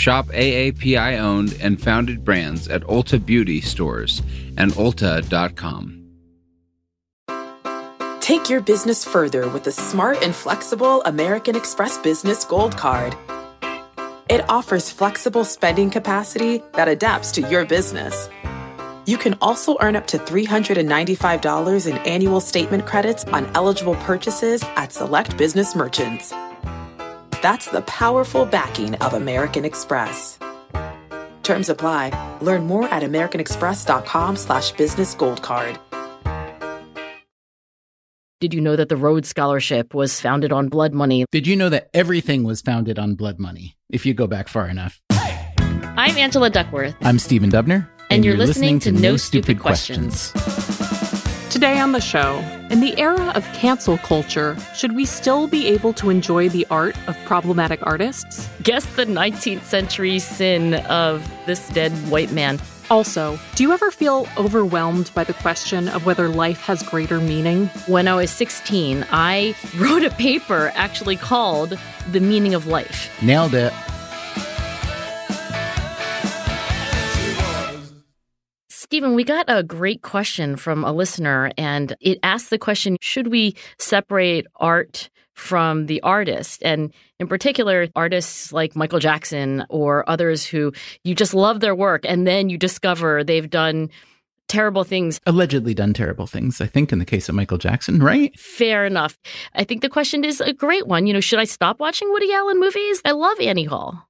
Shop AAPI owned and founded brands at Ulta Beauty stores and Ulta.com. Take your business further with the smart and flexible American Express Business Gold Card. It offers flexible spending capacity that adapts to your business. You can also earn up to $395 in annual statement credits on eligible purchases at select business merchants. That's the powerful backing of American Express. Terms apply. Learn more at americanexpress.com slash business gold card. Did you know that the Rhodes Scholarship was founded on blood money? Did you know that everything was founded on blood money, if you go back far enough? I'm Angela Duckworth. I'm Stephen Dubner. And, you're, listening, to No Stupid Questions. Today on the show, in the era of cancel culture, should we still be able to enjoy the art of problematic artists? Guess the 19th century sin of this dead white man. Also, do you ever feel overwhelmed by the question of whether life has greater meaning? When I was 16, I wrote a paper actually called The Meaning of Life. Nailed it. Stephen, we got a great question from a listener, and it asked the question Should we separate art from the artist? And in particular, artists like Michael Jackson or others who you just love their work, and then you discover they've done terrible things. Allegedly done terrible things, I think, in the case of Michael Jackson, right? Fair enough. I think the question is a great one. You know, should I stop watching Woody Allen movies? I love Annie Hall.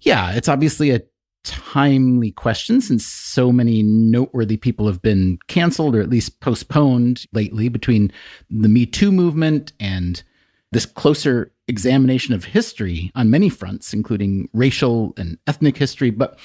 Yeah, it's obviously a timely question since so many noteworthy people have been canceled or at least postponed lately between the Me Too movement and this closer examination of history on many fronts, including racial and ethnic history. But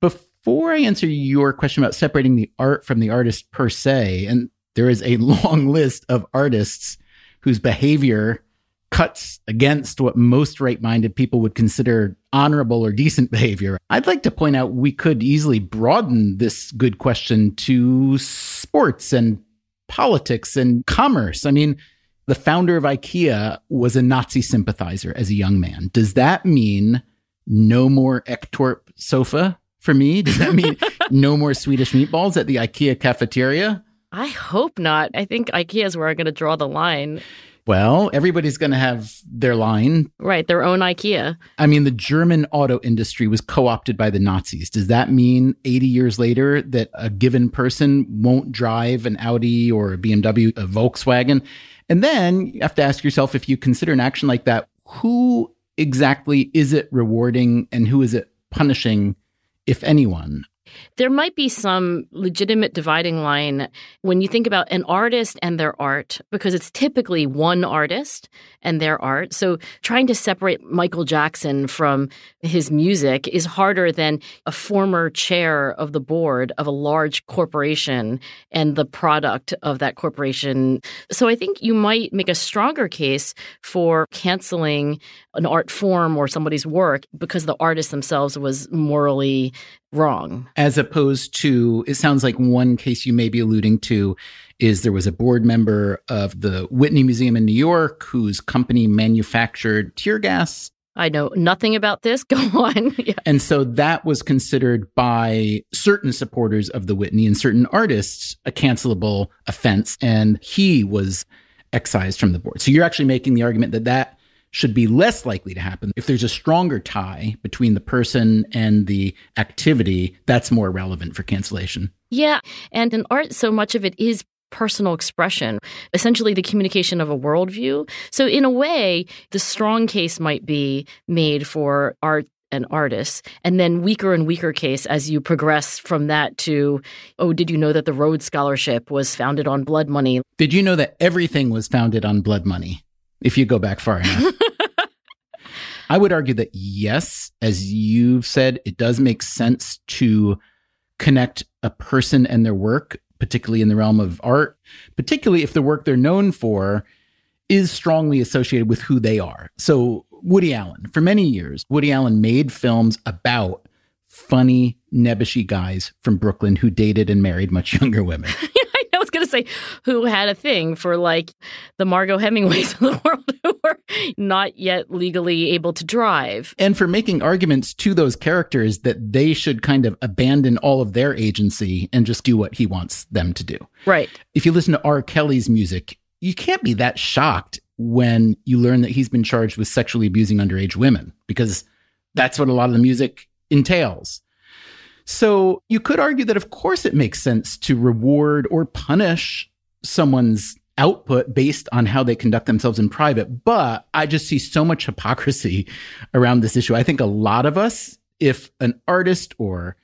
before I answer your question about separating the art from the artist per se, and there is a long list of artists whose behavior cuts against what most right minded people would consider honorable or decent behavior. I'd like to point out we could easily broaden this good question to sports and politics and commerce. I mean, the founder of IKEA was a Nazi sympathizer as a young man. Does that mean no more Ektorp sofa for me? Does that mean no more Swedish meatballs at the IKEA cafeteria? I hope not. I think IKEA is where I'm going to draw the line. Well, everybody's going to have their line. Right, their own IKEA. I mean, the German auto industry was co opted by the Nazis. Does that mean 80 years later that a given person won't drive an Audi or a BMW, a Volkswagen? And then you have to ask yourself if you consider an action like that, who exactly is it rewarding and who is it punishing, if anyone? There might be some legitimate dividing line when you think about an artist and their art, because it's typically one artist and their art. So trying to separate Michael Jackson from his music is harder than a former chair of the board of a large corporation and the product of that corporation. So I think you might make a stronger case for canceling an art form or somebody's work because the artist themselves was morally wrong. As opposed to, it sounds like one case you may be alluding to is there was a board member of the Whitney Museum in New York whose company manufactured tear gas. I know nothing about this. Go on. yeah. And so that was considered by certain supporters of the Whitney and certain artists a cancelable offense. And he was excised from the board. So you're actually making the argument that that should be less likely to happen. If there's a stronger tie between the person and the activity, that's more relevant for cancellation. Yeah. And in art, so much of it is personal expression, essentially the communication of a worldview. So, in a way, the strong case might be made for art and artists, and then weaker and weaker case as you progress from that to, oh, did you know that the Rhodes Scholarship was founded on blood money? Did you know that everything was founded on blood money? If you go back far enough. I would argue that yes, as you've said, it does make sense to connect a person and their work, particularly in the realm of art, particularly if the work they're known for is strongly associated with who they are. So, Woody Allen, for many years, Woody Allen made films about funny, nebbishy guys from Brooklyn who dated and married much younger women. I was going to say who had a thing for like the Margot Hemingways of the world who were not yet legally able to drive. And for making arguments to those characters that they should kind of abandon all of their agency and just do what he wants them to do. Right. If you listen to R. Kelly's music, you can't be that shocked when you learn that he's been charged with sexually abusing underage women because that's what a lot of the music entails. So you could argue that, of course, it makes sense to reward or punish someone's output based on how they conduct themselves in private. But I just see so much hypocrisy around this issue. I think a lot of us, if an artist or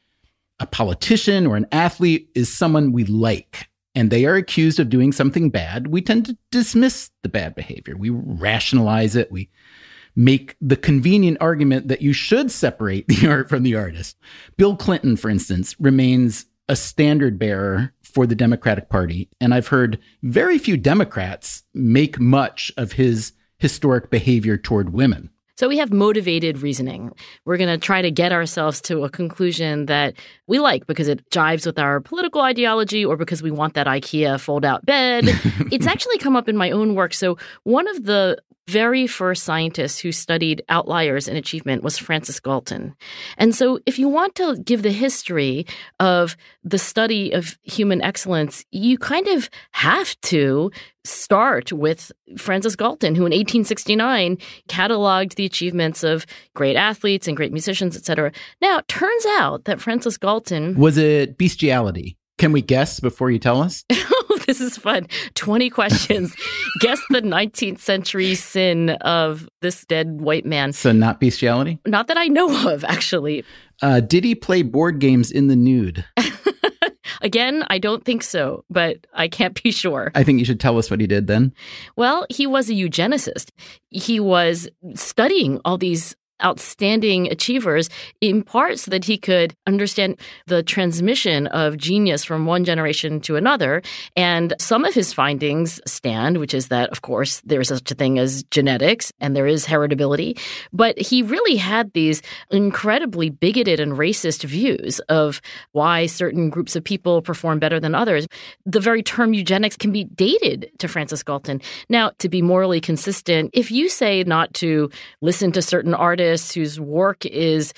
a politician or an athlete is someone we like and they are accused of doing something bad, we tend to dismiss the bad behavior. We rationalize it. We make the convenient argument that you should separate the art from the artist. Bill Clinton, for instance, remains a standard bearer for the Democratic Party. And I've heard very few Democrats make much of his historic behavior toward women. So we have motivated reasoning. We're going to try to get ourselves to a conclusion that we like because it jives with our political ideology or because we want that IKEA fold out bed. it's actually come up in my own work. So one of the very first scientist who studied outliers in achievement was Francis Galton. And so, if you want to give the history of the study of human excellence, you kind of have to start with Francis Galton, who in 1869 cataloged the achievements of great athletes and great musicians, etc. Now, it turns out that Francis Galton was it bestiality. Can we guess before you tell us? this is fun. 20 questions. Guess the 19th century sin of this dead white man. So, not bestiality? Not that I know of, actually. Uh, did he play board games in the nude? Again, I don't think so, but I can't be sure. I think you should tell us what he did then. Well, he was a eugenicist. He was studying all these outstanding achievers in part so that he could understand the transmission of genius from one generation to another. And some of his findings stand, which is that, of course, there's such a thing as genetics and there is heritability. But he really had these incredibly bigoted and racist views of why certain groups of people perform better than others. The very term eugenics can be dated to Francis Galton. Now, to be morally consistent, if you say not to listen to certain artists, artists whose work is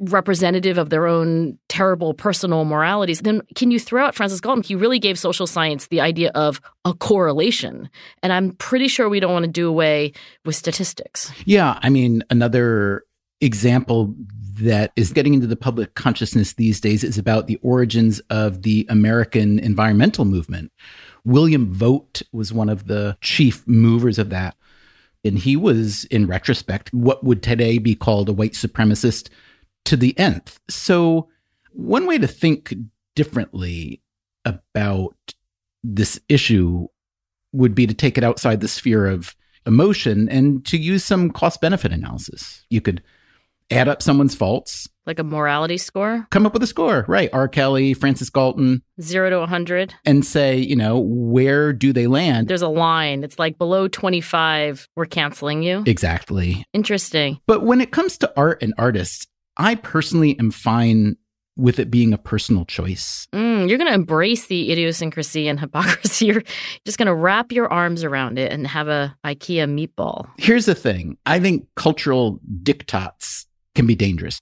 representative of their own terrible personal moralities, then can you throw out Francis Galton? He really gave social science the idea of a correlation. And I'm pretty sure we don't want to do away with statistics. Yeah. I mean, another example that is getting into the public consciousness these days is about the origins of the American environmental movement. William Vogt was one of the chief movers of that. And he was, in retrospect, what would today be called a white supremacist to the nth. So, one way to think differently about this issue would be to take it outside the sphere of emotion and to use some cost benefit analysis. You could add up someone's faults. Like a morality score? Come up with a score, right? R. Kelly, Francis Galton. Zero to 100. And say, you know, where do they land? There's a line. It's like below 25, we're canceling you. Exactly. Interesting. But when it comes to art and artists, I personally am fine with it being a personal choice. Mm, you're going to embrace the idiosyncrasy and hypocrisy. You're just going to wrap your arms around it and have a IKEA meatball. Here's the thing. I think cultural diktats can be dangerous.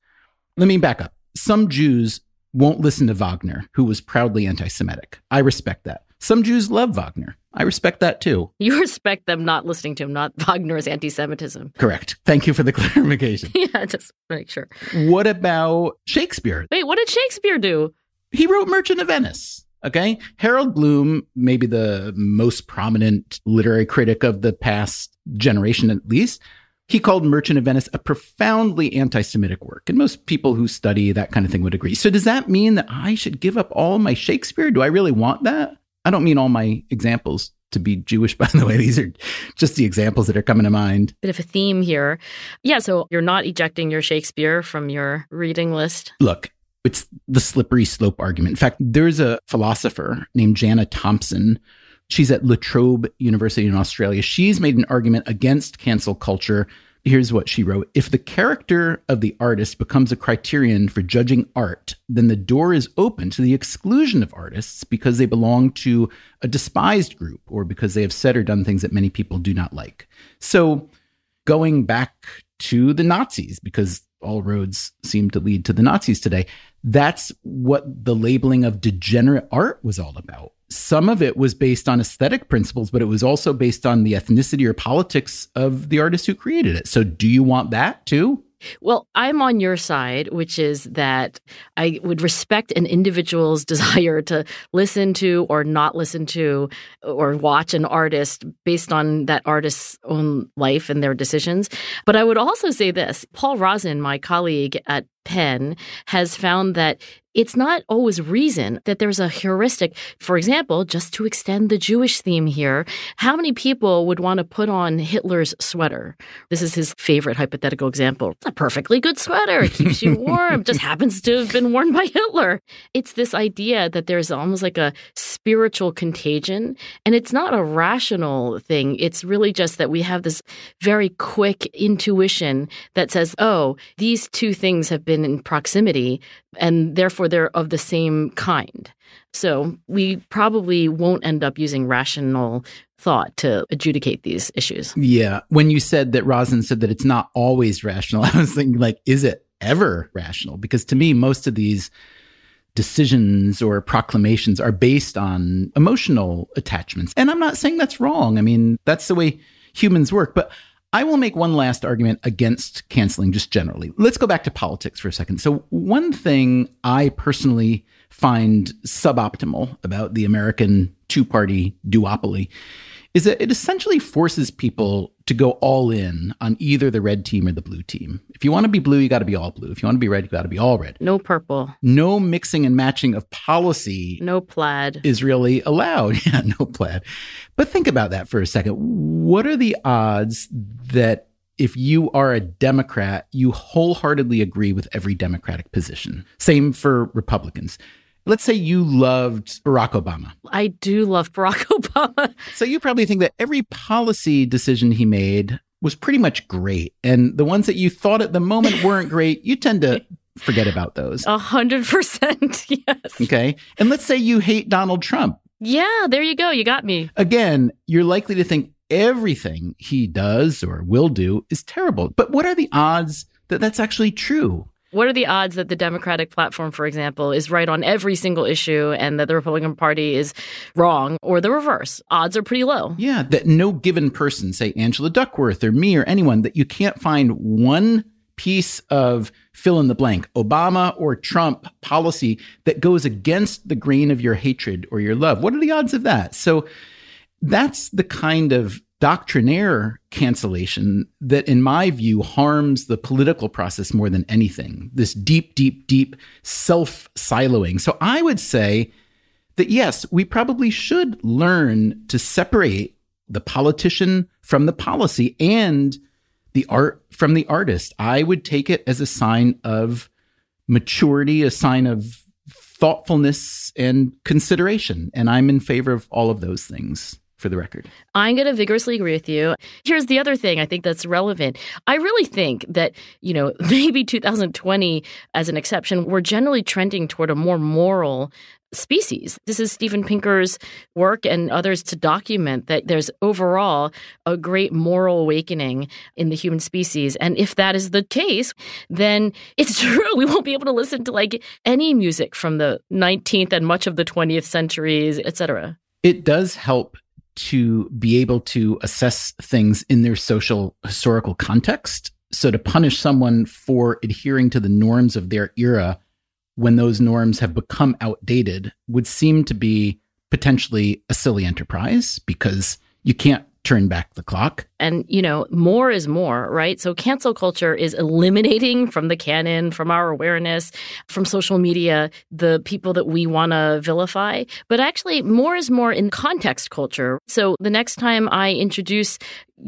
Let me back up. Some Jews won't listen to Wagner, who was proudly anti Semitic. I respect that. Some Jews love Wagner. I respect that too. You respect them not listening to him, not Wagner's anti Semitism. Correct. Thank you for the clarification. yeah, just make sure. What about Shakespeare? Wait, what did Shakespeare do? He wrote Merchant of Venice. Okay. Harold Bloom, maybe the most prominent literary critic of the past generation at least, he called Merchant of Venice a profoundly anti Semitic work. And most people who study that kind of thing would agree. So, does that mean that I should give up all my Shakespeare? Do I really want that? I don't mean all my examples to be Jewish, by the way. These are just the examples that are coming to mind. Bit of a theme here. Yeah. So, you're not ejecting your Shakespeare from your reading list? Look, It's the slippery slope argument. In fact, there's a philosopher named Janna Thompson. She's at La Trobe University in Australia. She's made an argument against cancel culture. Here's what she wrote If the character of the artist becomes a criterion for judging art, then the door is open to the exclusion of artists because they belong to a despised group or because they have said or done things that many people do not like. So, going back to the Nazis, because all roads seem to lead to the Nazis today. That's what the labeling of degenerate art was all about. Some of it was based on aesthetic principles, but it was also based on the ethnicity or politics of the artist who created it. So, do you want that too? Well, I'm on your side, which is that I would respect an individual's desire to listen to or not listen to or watch an artist based on that artist's own life and their decisions. But I would also say this Paul Rozin, my colleague at Penn, has found that it's not always reason that there's a heuristic. For example, just to extend the Jewish theme here, how many people would want to put on Hitler's sweater? This is his favorite hypothetical example. It's a perfectly good sweater. It keeps you warm. just happens to have been worn by Hitler. It's this idea that there's almost like a spiritual contagion, and it's not a rational thing. It's really just that we have this very quick intuition that says, oh, these two things have been in proximity, and therefore they're of the same kind. So we probably won't end up using rational thought to adjudicate these issues. Yeah. When you said that Rozin said that it's not always rational, I was thinking, like, is it ever rational? Because to me, most of these decisions or proclamations are based on emotional attachments. And I'm not saying that's wrong. I mean, that's the way humans work. But I will make one last argument against canceling just generally. Let's go back to politics for a second. So, one thing I personally find suboptimal about the American two party duopoly is that it essentially forces people to go all in on either the red team or the blue team. If you want to be blue, you got to be all blue. If you want to be red, you got to be all red. No purple. No mixing and matching of policy. No plaid. Is really allowed. Yeah, no plaid. But think about that for a second. What are the odds that if you are a Democrat, you wholeheartedly agree with every Democratic position? Same for Republicans. Let's say you loved Barack Obama. I do love Barack Obama. so you probably think that every policy decision he made was pretty much great. And the ones that you thought at the moment weren't great, you tend to forget about those. A hundred percent, yes. Okay. And let's say you hate Donald Trump. Yeah, there you go. You got me. Again, you're likely to think everything he does or will do is terrible. But what are the odds that that's actually true? What are the odds that the Democratic platform, for example, is right on every single issue and that the Republican Party is wrong or the reverse? Odds are pretty low. Yeah, that no given person, say Angela Duckworth or me or anyone, that you can't find one piece of fill in the blank, Obama or Trump policy that goes against the grain of your hatred or your love. What are the odds of that? So that's the kind of doctrinaire cancellation that, in my view, harms the political process more than anything. This deep, deep, deep self siloing. So I would say that yes, we probably should learn to separate the politician from the policy and the art from the artist. I would take it as a sign of maturity, a sign of thoughtfulness and consideration. And I'm in favor of all of those things for the record. I'm going to vigorously agree with you. Here's the other thing I think that's relevant. I really think that, you know, maybe 2020 as an exception, we're generally trending toward a more moral species. This is Steven Pinker's work and others to document that there's overall a great moral awakening in the human species. And if that is the case, then it's true. We won't be able to listen to like any music from the 19th and much of the 20th centuries, etc. It does help to be able to assess things in their social historical context. So to punish someone for adhering to the norms of their era when those norms have become outdated would seem to be potentially a silly enterprise because you can't turn back the clock. And, you know, more is more, right? So cancel culture is eliminating from the canon, from our awareness, from social media, the people that we want to vilify. But actually, more is more in context culture. So the next time I introduce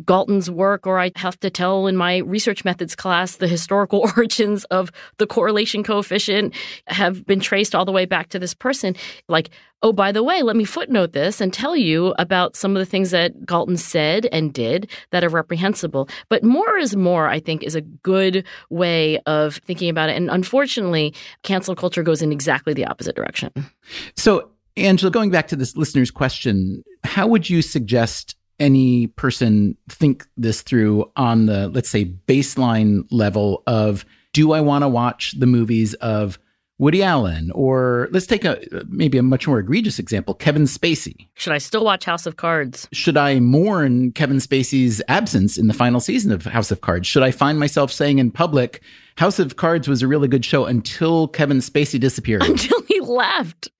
Galton's work, or I have to tell in my research methods class the historical origins of the correlation coefficient have been traced all the way back to this person. Like, oh, by the way, let me footnote this and tell you about some of the things that Galton said and did that are reprehensible. But more is more, I think, is a good way of thinking about it. And unfortunately, cancel culture goes in exactly the opposite direction. So, Angela, going back to this listener's question, how would you suggest any person think this through on the, let's say, baseline level of do I want to watch the movies of Woody Allen, or let's take a maybe a much more egregious example, Kevin Spacey. Should I still watch House of Cards? Should I mourn Kevin Spacey's absence in the final season of House of Cards? Should I find myself saying in public, House of Cards was a really good show until Kevin Spacey disappeared? Until he left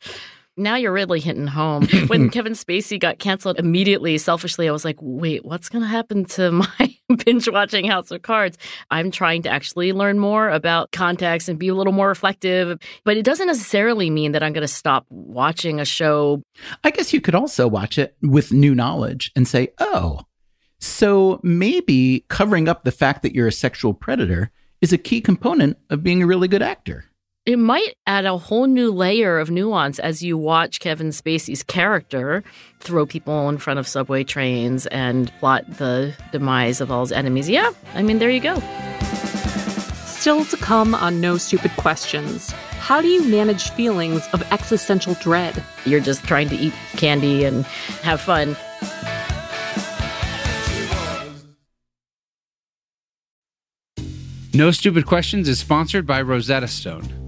now you're really hitting home. when Kevin Spacey got canceled immediately, selfishly, I was like, wait, what's going to happen to my binge watching House of Cards? I'm trying to actually learn more about context and be a little more reflective. But it doesn't necessarily mean that I'm going to stop watching a show. I guess you could also watch it with new knowledge and say, oh, so maybe covering up the fact that you're a sexual predator is a key component of being a really good actor it might add a whole new layer of nuance as you watch Kevin Spacey's character throw people in front of subway trains and plot the demise of all his enemies. Yeah, I mean, there you go. Still to come on No Stupid Questions. How do you manage feelings of existential dread? You're just trying to eat candy and have fun. No Stupid Questions is sponsored by Rosetta Stone.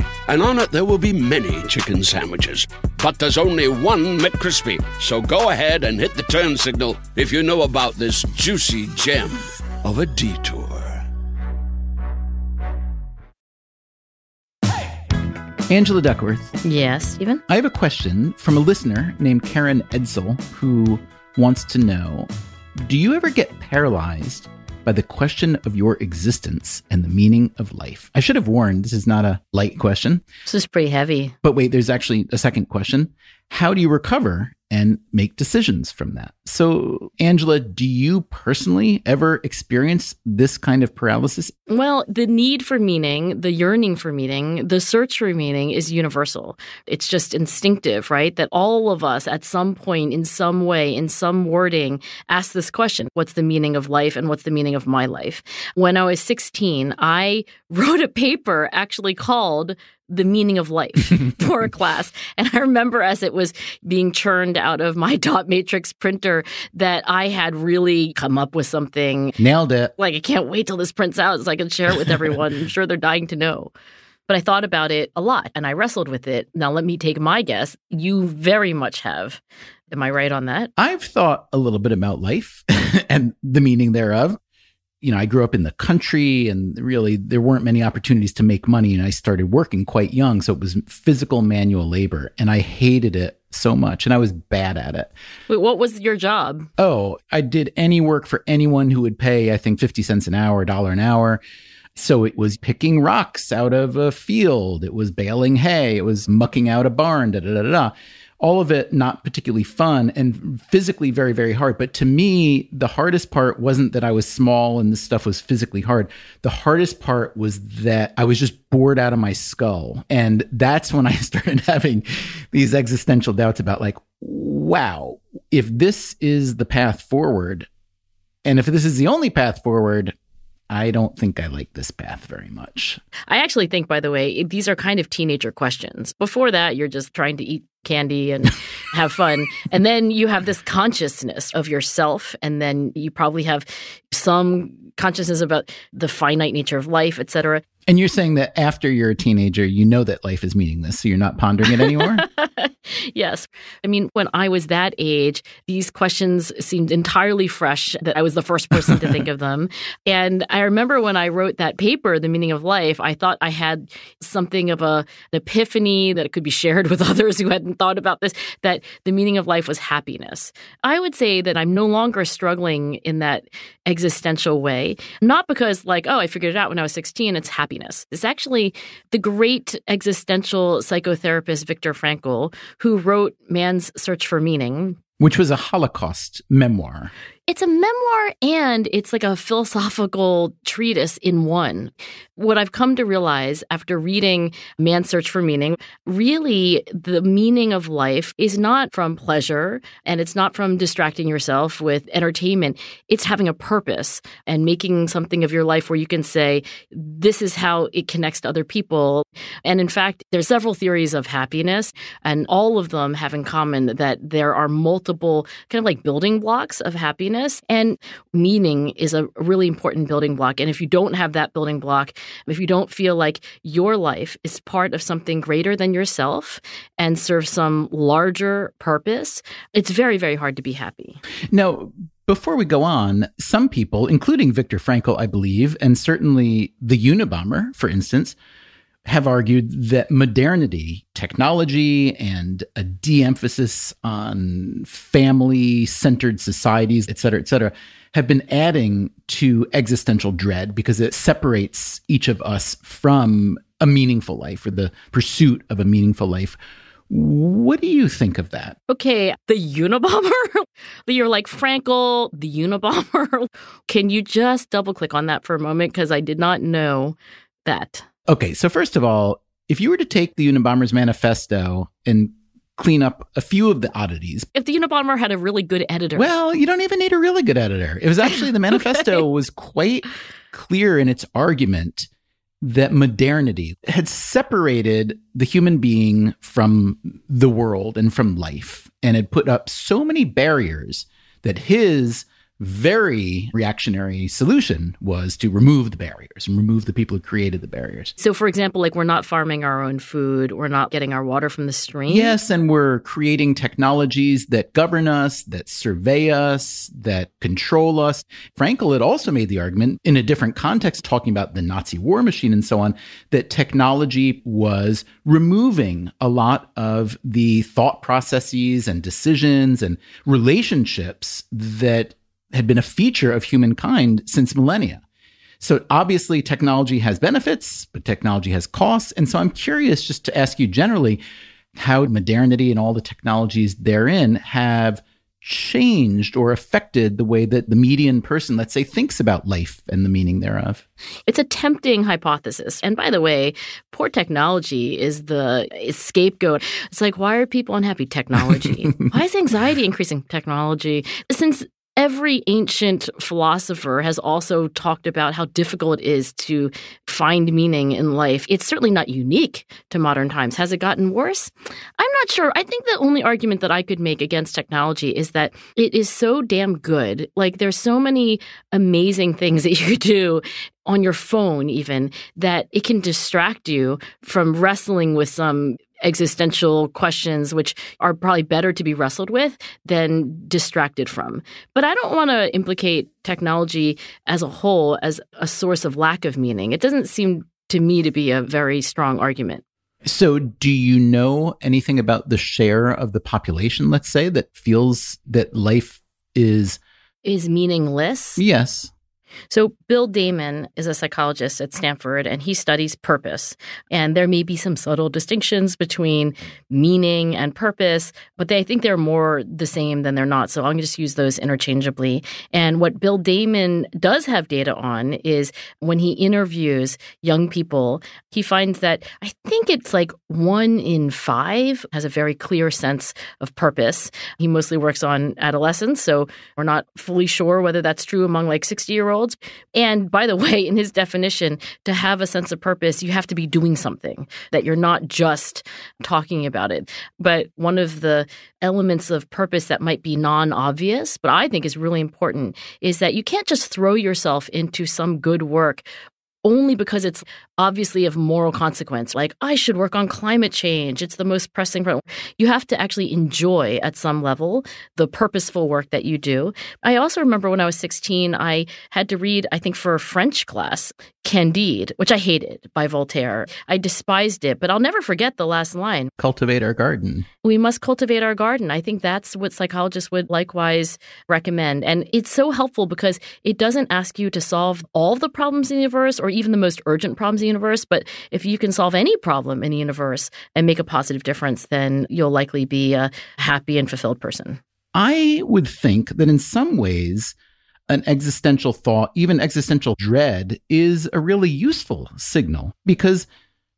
and on it there will be many chicken sandwiches. But there's only one McCrispy. So go ahead and hit the turn signal if you know about this juicy gem of a detour. Angela Duckworth. Yes, Stephen? I have a question from a listener named Karen Edsel who wants to know Do you ever get paralyzed by the question of your existence and the meaning of life. I should have warned this is not a light question. This is pretty heavy. But wait, there's actually a second question. How do you recover and make decisions from that. So, Angela, do you personally ever experience this kind of paralysis? Well, the need for meaning, the yearning for meaning, the search for meaning is universal. It's just instinctive, right? That all of us at some point, in some way, in some wording, ask this question What's the meaning of life and what's the meaning of my life? When I was 16, I wrote a paper actually called the meaning of life for a class. And I remember as it was being churned out of my dot matrix printer that I had really come up with something. Nailed it. Like, I can't wait till this prints out so I can share it with everyone. I'm sure they're dying to know. But I thought about it a lot and I wrestled with it. Now, let me take my guess. You very much have. Am I right on that? I've thought a little bit about life and the meaning thereof. You know, I grew up in the country and really there weren't many opportunities to make money. And I started working quite young. So it was physical manual labor and I hated it so much and I was bad at it. Wait, what was your job? Oh, I did any work for anyone who would pay, I think, 50 cents an hour, a dollar an hour. So it was picking rocks out of a field. It was baling hay. It was mucking out a barn, da da da da all of it not particularly fun and physically very, very hard. But to me, the hardest part wasn't that I was small and this stuff was physically hard. The hardest part was that I was just bored out of my skull. And that's when I started having these existential doubts about, like, wow, if this is the path forward, and if this is the only path forward, I don't think I like this path very much. I actually think, by the way, these are kind of teenager questions. Before that, you're just trying to eat candy and have fun. And then you have this consciousness of yourself. And then you probably have some consciousness about the finite nature of life, etc. And you're saying that after you're a teenager, you know that life is meaningless, so you're not pondering it anymore? yes. I mean, when I was that age, these questions seemed entirely fresh, that I was the first person to think of them. And I remember when I wrote that paper, The Meaning of Life, I thought I had something of a, an epiphany that it could be shared with others who hadn't thought about this, that the meaning of life was happiness. I would say that I'm no longer struggling in that existential way, not because, like, oh, I figured it out when I was 16, it's happy happiness. It's actually the great existential psychotherapist Viktor Frankl, who wrote Man's Search for Meaning. Which was a Holocaust memoir. It's a memoir and it's like a philosophical treatise in one. What I've come to realize after reading Man's Search for Meaning, really the meaning of life is not from pleasure and it's not from distracting yourself with entertainment. It's having a purpose and making something of your life where you can say, this is how it connects to other people. And in fact, there's several theories of happiness and all of them have in common that there are multiple kind of like building blocks of happiness happiness. And meaning is a really important building block. And if you don't have that building block, if you don't feel like your life is part of something greater than yourself and serves some larger purpose, it's very, very hard to be happy. Now, before we go on, some people, including Viktor Frankl, I believe, and certainly the Unabomber, for instance, have argued that modernity, technology, and a de emphasis on family centered societies, et cetera, et cetera, have been adding to existential dread because it separates each of us from a meaningful life or the pursuit of a meaningful life. What do you think of that? Okay, the Unabomber? You're like Frankl, the Unabomber. Can you just double click on that for a moment? Because I did not know that. Okay, so first of all, if you were to take the Unabomber's manifesto and clean up a few of the oddities. If the Unabomber had a really good editor. Well, you don't even need a really good editor. It was actually the manifesto okay. was quite clear in its argument that modernity had separated the human being from the world and from life and had put up so many barriers that his very reactionary solution was to remove the barriers and remove the people who created the barriers. So, for example, like we're not farming our own food, we're not getting our water from the stream. Yes, and we're creating technologies that govern us, that survey us, that control us. Frankl had also made the argument in a different context, talking about the Nazi war machine and so on, that technology was removing a lot of the thought processes and decisions and relationships that had been a feature of humankind since millennia. So obviously technology has benefits, but technology has costs. And so I'm curious just to ask you generally how modernity and all the technologies therein have changed or affected the way that the median person, let's say, thinks about life and the meaning thereof? It's a tempting hypothesis. And by the way, poor technology is the scapegoat. It's like, why are people unhappy? Technology. why is anxiety increasing? Technology. Since Every ancient philosopher has also talked about how difficult it is to find meaning in life. It's certainly not unique to modern times. Has it gotten worse? I'm not sure. I think the only argument that I could make against technology is that it is so damn good. Like there's so many amazing things that you could do on your phone even that it can distract you from wrestling with some existential questions, which are probably better to be wrestled with than distracted from. But I don't want to implicate technology as a whole as a source of lack of meaning. It doesn't seem to me to be a very strong argument. So, do you know anything about the share of the population, let's say, that feels that life is is meaningless? Yes. So, Bill Damon is a psychologist at Stanford and he studies purpose. And there may be some subtle distinctions between meaning and purpose, but they I think they're more the same than they're not. So, I'm going to just use those interchangeably. And what Bill Damon does have data on is when he interviews young people, he finds that I think it's like one in five has a very clear sense of purpose. He mostly works on adolescents, so we're not fully sure whether that's true among like 60 year olds And by the way, in his definition, to have a sense of purpose, you have to be doing something, that you're not just talking about it. But one of the elements of purpose that might be non obvious, but I think is really important, is that you can't just throw yourself into some good work only because it's obviously of moral consequence. Like, I should work on climate change. It's the most pressing problem. You have to actually enjoy at some level the purposeful work that you do. I also remember when I was 16, I had to read, I think for a French class, Candide, which I hated by Voltaire. I despised it, but I'll never forget the last line Cultivate our garden. We must cultivate our garden. I think that's what psychologists would likewise recommend. And it's so helpful because it doesn't ask you to solve all the problems in the universe or even the most urgent problems in the universe. But if you can solve any problem in the universe and make a positive difference, then you'll likely be a happy and fulfilled person. I would think that in some ways, an existential thought, even existential dread, is a really useful signal because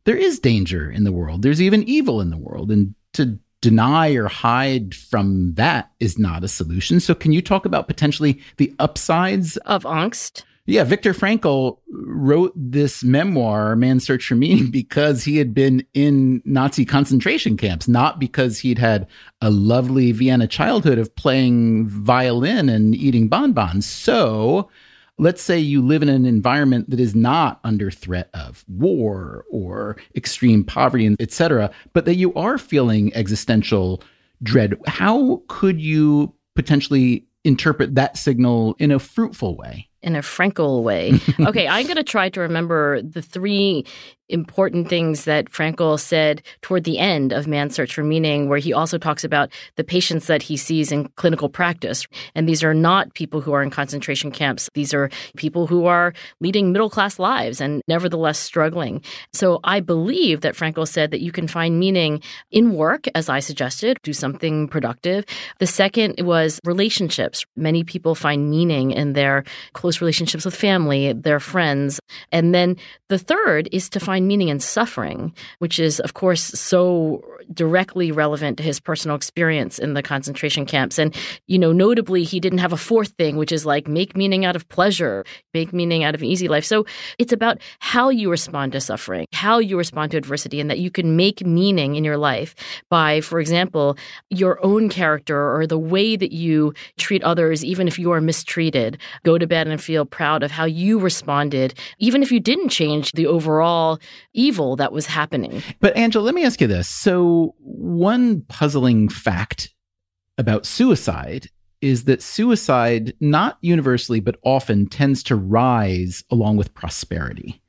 there is danger in the world. There's even evil in the world. And to deny or hide from that is not a solution. So, can you talk about potentially the upsides of angst? Yeah, Viktor Frankl wrote this memoir, Man's Search for Meaning, because he had been in Nazi concentration camps, not because he'd had a lovely Vienna childhood of playing violin and eating bonbons. So, let's say you live in an environment that is not under threat of war or extreme poverty, etc., but that you are feeling existential dread. How could you potentially interpret that signal in a fruitful way? In a Frankl way. okay, I'm going to try to remember the three important things that Frankl said toward the end of Man's Search for Meaning, where he also talks about the patients that he sees in clinical practice. And these are not people who are in concentration camps. These are people who are leading middle class lives and nevertheless struggling. So I believe that Frankl said that you can find meaning in work, as I suggested, do something productive. The second was relationships. Many people find meaning in their close relationships with family, their friends. And then the third is to find meaning in suffering, which is, of course, so directly relevant to his personal experience in the concentration camps. And, you know, notably, he didn't have a fourth thing, which is like make meaning out of pleasure, make meaning out of an easy life. So it's about how you respond to suffering, how you respond to adversity, and that you can make meaning in your life by, for example, your own character or the way that you treat others, even if you are mistreated. Go to bed and feel proud of how you responded, even if you didn't change the overall evil that was happening. But Angela, let me ask you this. So, one puzzling fact about suicide is that suicide, not universally, but often tends to rise along with prosperity.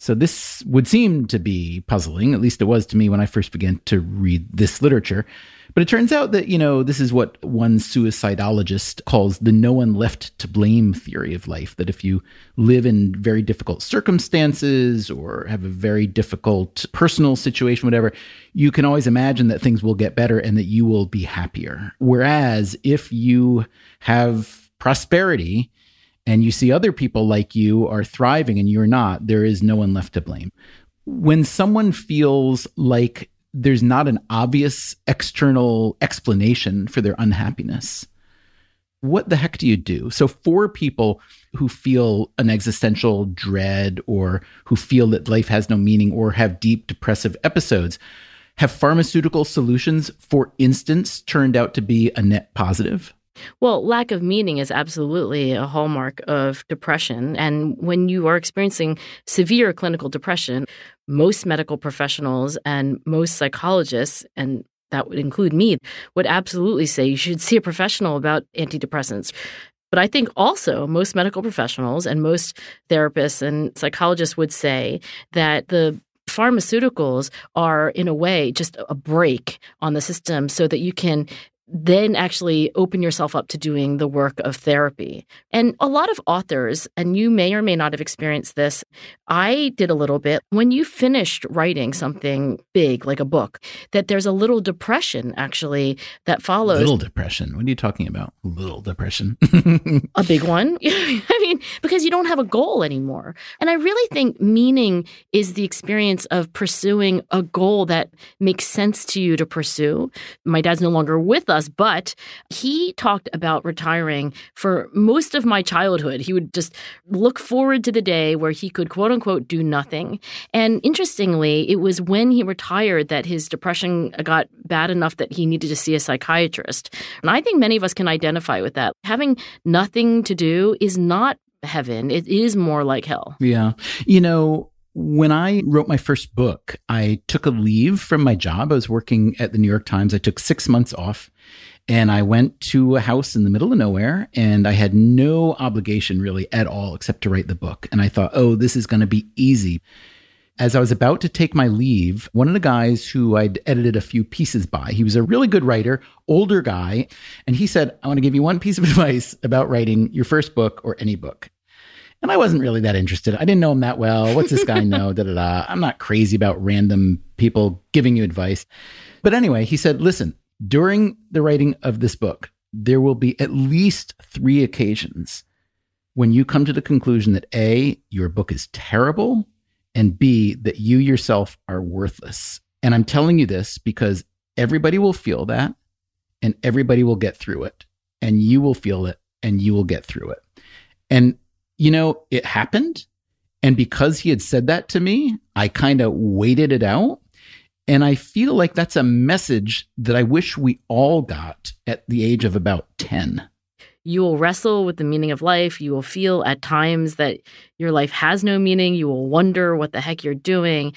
So this would seem to be puzzling, at least it was to me when I first began to read this literature. But it turns out that, you know, this is what one suicidologist calls the no one left to blame theory of life. That if you live in very difficult circumstances or have a very difficult personal situation, whatever, you can always imagine that things will get better and that you will be happier. Whereas if you have prosperity, and you see other people like you are thriving and you're not, there is no one left to blame. When someone feels like there's not an obvious external explanation for their unhappiness, what the heck do you do? So, for people who feel an existential dread or who feel that life has no meaning or have deep depressive episodes, have pharmaceutical solutions, for instance, turned out to be a net positive? Well, lack of meaning is absolutely a hallmark of depression. And when you are experiencing severe clinical depression, most medical professionals and most psychologists, and that would include me, would absolutely say you should see a professional about antidepressants. But I think also most medical professionals and most therapists and psychologists would say that the pharmaceuticals are, in a way, just a break on the system so that you can then actually open yourself up to doing the work of therapy. And a lot of authors, and you may or may not have experienced this, I did a little bit. When you finished writing something big, like a book, that there's a little depression actually that follows. Little depression? What are you talking about? Little depression? a big one? I mean, because you don't have a goal anymore. And I really think meaning is the experience of pursuing a goal that makes sense to you to pursue. My dad's no longer with us us, but he talked about retiring for most of my childhood. He would just look forward to the day where he could, quote unquote, do nothing. And interestingly, it was when he retired that his depression got bad enough that he needed to see a psychiatrist. And I think many of us can identify with that. Having nothing to do is not heaven, it is more like hell. Yeah. You know, when I wrote my first book, I took a leave from my job. I was working at the New York Times. I took six months off and I went to a house in the middle of nowhere and I had no obligation really at all except to write the book. And I thought, oh, this is going to be easy. As I was about to take my leave, one of the guys who I'd edited a few pieces by, he was a really good writer, older guy, and he said, I want to give you one piece of advice about writing your first book or any book. And I wasn't really that interested. I didn't know him that well. What's this guy know? da da da. I'm not crazy about random people giving you advice. But anyway, he said, listen, during the writing of this book, there will be at least three occasions when you come to the conclusion that A, your book is terrible, and B, that you yourself are worthless. And I'm telling you this because everybody will feel that and everybody will get through it. And you will feel it and you will get through it. And you know, it happened. And because he had said that to me, I kind of waited it out. And I feel like that's a message that I wish we all got at the age of about 10. You will wrestle with the meaning of life. You will feel at times that your life has no meaning. You will wonder what the heck you're doing.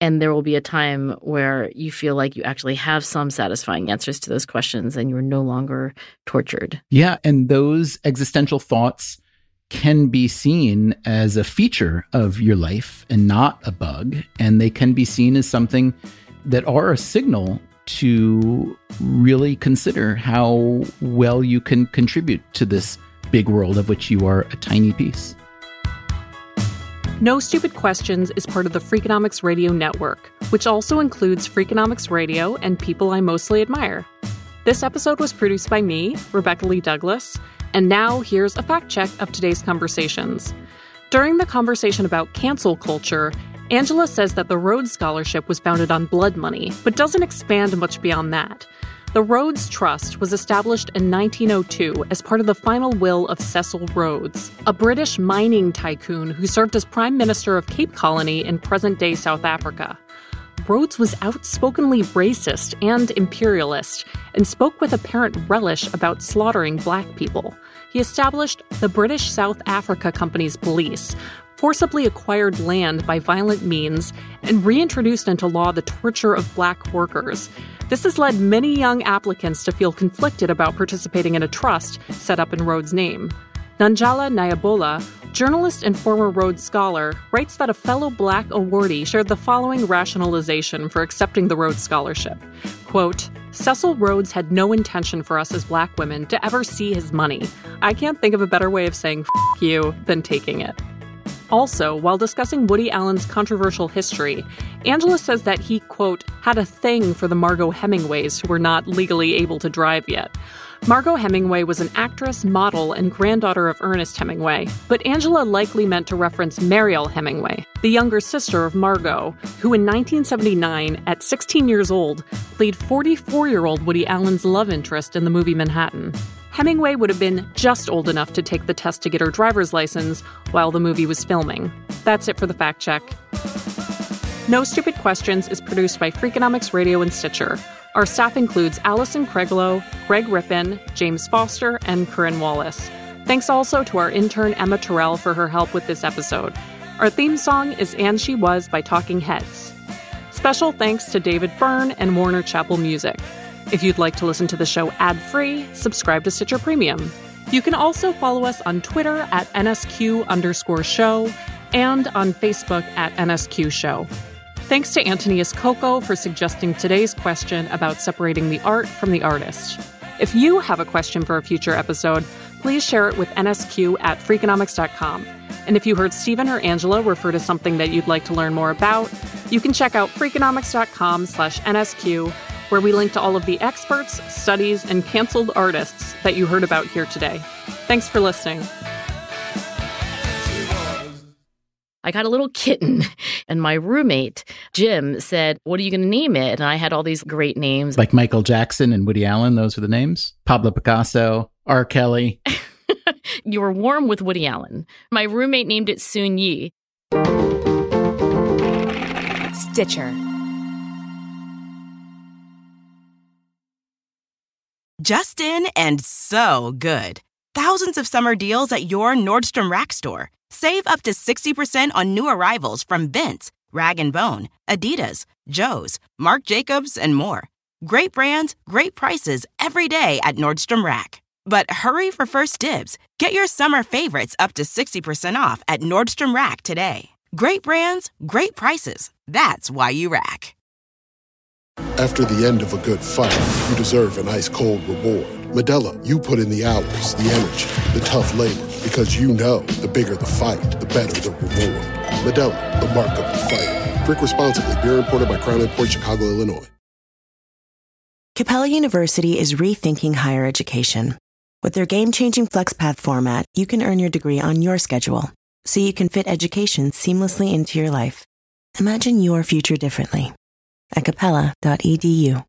And there will be a time where you feel like you actually have some satisfying answers to those questions and you're no longer tortured. Yeah. And those existential thoughts can be seen as a feature of your life and not a bug. And they can be seen as something that are a signal to really consider how well you can contribute to this big world of which you are a tiny piece. No Stupid Questions is part of the Freakonomics Radio Network, which also includes Freakonomics Radio and People I Mostly Admire. This episode was produced by me, Rebecca Lee Douglas, and now here's a fact check of today's conversations. During the conversation about cancel culture, Angela says that the Rhodes Scholarship was founded on blood money, but doesn't expand much beyond that. The Rhodes Trust was established in 1902 as part of the final will of Cecil Rhodes, a British mining tycoon who served as Prime Minister of Cape Colony in present day South Africa. Rhodes was outspokenly racist and imperialist and spoke with apparent relish about slaughtering black people. He established the British South Africa Company's police, forcibly acquired land by violent means, and reintroduced into law the torture of black workers. This has led many young applicants to feel conflicted about participating in a trust set up in Rhodes' name. Nanjala Nyabola, journalist and former Rhodes Scholar, writes that a fellow black awardee shared the following rationalization for accepting the Rhodes Scholarship. Quote, Cecil Rhodes had no intention for us as black women to ever see his money. I can't think of a better way of saying f you than taking it. Also, while discussing Woody Allen's controversial history, Angela says that he, quote, had a thing for the Margaux Hemingways who were not legally able to drive yet. Margaux Hemingway was an actress, model, and granddaughter of Ernest Hemingway, but Angela likely meant to reference Mariel Hemingway, the younger sister of Margaux, who in 1979, at 16 years old, played 44 year old Woody Allen's love interest in the movie Manhattan. Hemingway would have been just old enough to take the test to get her driver's license while the movie was filming. That's it for the fact check. No Stupid Questions is produced by Freakonomics Radio and Stitcher. Our staff includes Allison Craiglow, Greg Rippin, James Foster, and Corinne Wallace. Thanks also to our intern Emma Terrell for her help with this episode. Our theme song is And She Was by Talking Heads. Special thanks to David Byrne and Warner Chappell Music. If you'd like to listen to the show ad free, subscribe to Stitcher Premium. You can also follow us on Twitter at NSQ underscore show and on Facebook at NSQ show. Thanks to Antonius Coco for suggesting today's question about separating the art from the artist. If you have a question for a future episode, please share it with NSQ at Freakonomics.com. And if you heard Stephen or Angela refer to something that you'd like to learn more about, you can check out Freakonomics.com slash NSQ, where we link to all of the experts, studies, and canceled artists that you heard about here today. Thanks for listening. I got a little kitten, and my roommate, Jim, said, What are you going to name it? And I had all these great names. Like Michael Jackson and Woody Allen, those were the names. Pablo Picasso, R. Kelly. you were warm with Woody Allen. My roommate named it Soon Yi. Stitcher. Justin and so good. Thousands of summer deals at your Nordstrom Rack store. Save up to 60% on new arrivals from Vince, Rag & Bone, Adidas, Joe's, Marc Jacobs, and more. Great brands, great prices every day at Nordstrom Rack. But hurry for first dibs. Get your summer favorites up to 60% off at Nordstrom Rack today. Great brands, great prices. That's why you rack. After the end of a good fight, you deserve an ice cold reward. Modelo, you put in the hours, the energy, the tough labor, because you know the bigger the fight, the better the reward. Modelo, the mark of a fighter. Drink responsibly. Beer imported by Crown Port Chicago, Illinois. Capella University is rethinking higher education. With their game-changing FlexPath format, you can earn your degree on your schedule, so you can fit education seamlessly into your life. Imagine your future differently at capella.edu.